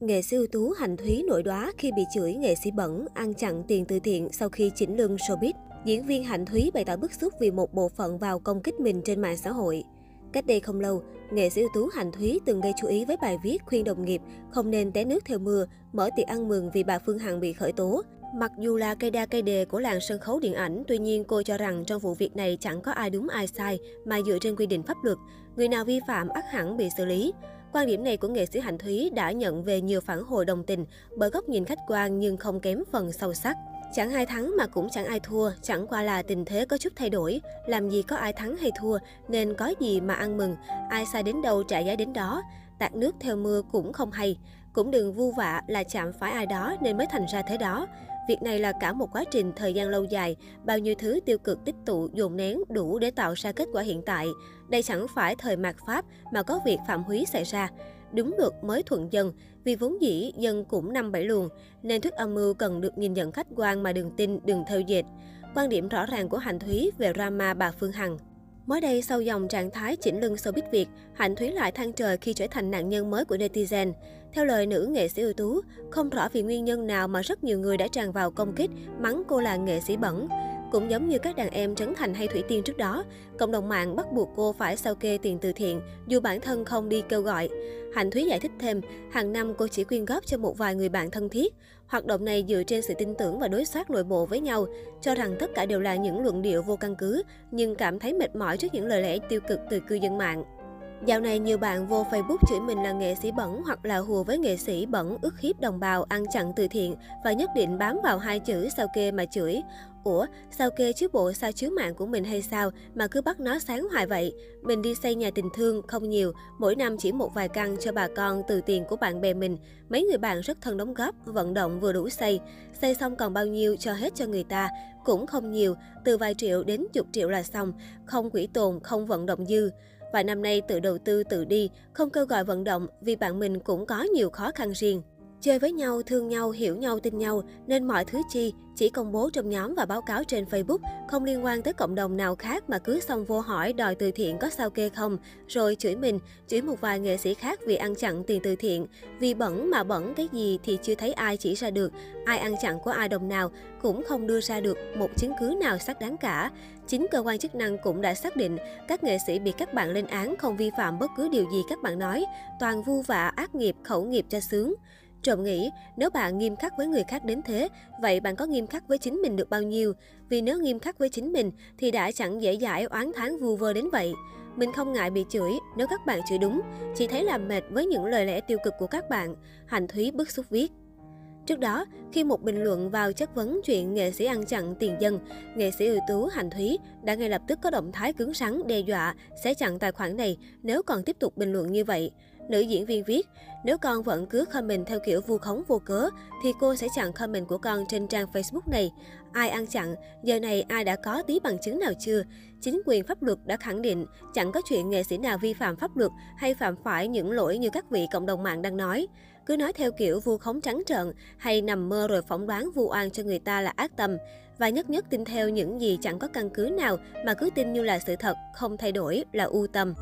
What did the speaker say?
Nghệ sĩ ưu tú Hành Thúy nổi đoá khi bị chửi nghệ sĩ bẩn, ăn chặn tiền từ thiện sau khi chỉnh lương showbiz. Diễn viên Hạnh Thúy bày tỏ bức xúc vì một bộ phận vào công kích mình trên mạng xã hội. Cách đây không lâu, nghệ sĩ ưu tú Hạnh Thúy từng gây chú ý với bài viết khuyên đồng nghiệp không nên té nước theo mưa, mở tiệc ăn mừng vì bà Phương Hằng bị khởi tố. Mặc dù là cây đa cây đề của làng sân khấu điện ảnh, tuy nhiên cô cho rằng trong vụ việc này chẳng có ai đúng ai sai, mà dựa trên quy định pháp luật. Người nào vi phạm ắt hẳn bị xử lý. Quan điểm này của nghệ sĩ Hạnh Thúy đã nhận về nhiều phản hồi đồng tình bởi góc nhìn khách quan nhưng không kém phần sâu sắc. Chẳng ai thắng mà cũng chẳng ai thua, chẳng qua là tình thế có chút thay đổi. Làm gì có ai thắng hay thua, nên có gì mà ăn mừng, ai sai đến đâu trả giá đến đó. Tạt nước theo mưa cũng không hay. Cũng đừng vu vạ là chạm phải ai đó nên mới thành ra thế đó. Việc này là cả một quá trình thời gian lâu dài, bao nhiêu thứ tiêu cực tích tụ dồn nén đủ để tạo ra kết quả hiện tại. Đây chẳng phải thời mạt Pháp mà có việc phạm húy xảy ra. Đúng luật mới thuận dân, vì vốn dĩ dân cũng năm bảy luồng, nên thuyết âm mưu cần được nhìn nhận khách quan mà đừng tin, đừng theo dệt. Quan điểm rõ ràng của Hành Thúy về drama bà Phương Hằng. Mới đây, sau dòng trạng thái chỉnh lưng showbiz Việt, Hạnh Thúy lại than trời khi trở thành nạn nhân mới của netizen. Theo lời nữ nghệ sĩ ưu tú, không rõ vì nguyên nhân nào mà rất nhiều người đã tràn vào công kích, mắng cô là nghệ sĩ bẩn. Cũng giống như các đàn em Trấn Thành hay Thủy Tiên trước đó, cộng đồng mạng bắt buộc cô phải sao kê tiền từ thiện, dù bản thân không đi kêu gọi. Hạnh Thúy giải thích thêm, hàng năm cô chỉ quyên góp cho một vài người bạn thân thiết. Hoạt động này dựa trên sự tin tưởng và đối soát nội bộ với nhau, cho rằng tất cả đều là những luận điệu vô căn cứ, nhưng cảm thấy mệt mỏi trước những lời lẽ tiêu cực từ cư dân mạng. Dạo này nhiều bạn vô Facebook chửi mình là nghệ sĩ bẩn hoặc là hùa với nghệ sĩ bẩn ức hiếp đồng bào ăn chặn từ thiện và nhất định bám vào hai chữ sao kê mà chửi. Ủa, sao kê chứ bộ sao chiếu mạng của mình hay sao mà cứ bắt nó sáng hoài vậy? Mình đi xây nhà tình thương không nhiều, mỗi năm chỉ một vài căn cho bà con từ tiền của bạn bè mình. Mấy người bạn rất thân đóng góp, vận động vừa đủ xây. Xây xong còn bao nhiêu cho hết cho người ta, cũng không nhiều, từ vài triệu đến chục triệu là xong, không quỹ tồn, không vận động dư. Và năm nay tự đầu tư tự đi, không kêu gọi vận động vì bạn mình cũng có nhiều khó khăn riêng. Chơi với nhau, thương nhau, hiểu nhau, tin nhau nên mọi thứ chi chỉ công bố trong nhóm và báo cáo trên Facebook, không liên quan tới cộng đồng nào khác mà cứ xong vô hỏi đòi từ thiện có sao kê không, rồi chửi mình, chửi một vài nghệ sĩ khác vì ăn chặn tiền từ thiện. Vì bẩn mà bẩn cái gì thì chưa thấy ai chỉ ra được, ai ăn chặn của ai đồng nào cũng không đưa ra được một chứng cứ nào xác đáng cả. Chính cơ quan chức năng cũng đã xác định các nghệ sĩ bị các bạn lên án không vi phạm bất cứ điều gì các bạn nói, toàn vu vạ ác nghiệp khẩu nghiệp cho sướng. Trộm nghĩ, nếu bạn nghiêm khắc với người khác đến thế, vậy bạn có nghiêm khắc với chính mình được bao nhiêu? Vì nếu nghiêm khắc với chính mình thì đã chẳng dễ dãi oán tháng vu vơ đến vậy. Mình không ngại bị chửi nếu các bạn chửi đúng, chỉ thấy làm mệt với những lời lẽ tiêu cực của các bạn. Hành Thúy bức xúc viết. Trước đó, khi một bình luận vào chất vấn chuyện nghệ sĩ ăn chặn tiền dân, nghệ sĩ ưu tú Hành Thúy đã ngay lập tức có động thái cứng rắn đe dọa sẽ chặn tài khoản này nếu còn tiếp tục bình luận như vậy. Nữ diễn viên viết, nếu con vẫn cứ comment theo kiểu vu khống vô cớ, thì cô sẽ chặn comment của con trên trang Facebook này. Ai ăn chặn, giờ này ai đã có tí bằng chứng nào chưa? Chính quyền pháp luật đã khẳng định chẳng có chuyện nghệ sĩ nào vi phạm pháp luật hay phạm phải những lỗi như các vị cộng đồng mạng đang nói. Cứ nói theo kiểu vu khống trắng trợn hay nằm mơ rồi phỏng đoán vu oan cho người ta là ác tâm. Và nhất nhất tin theo những gì chẳng có căn cứ nào mà cứ tin như là sự thật, không thay đổi là u tâm.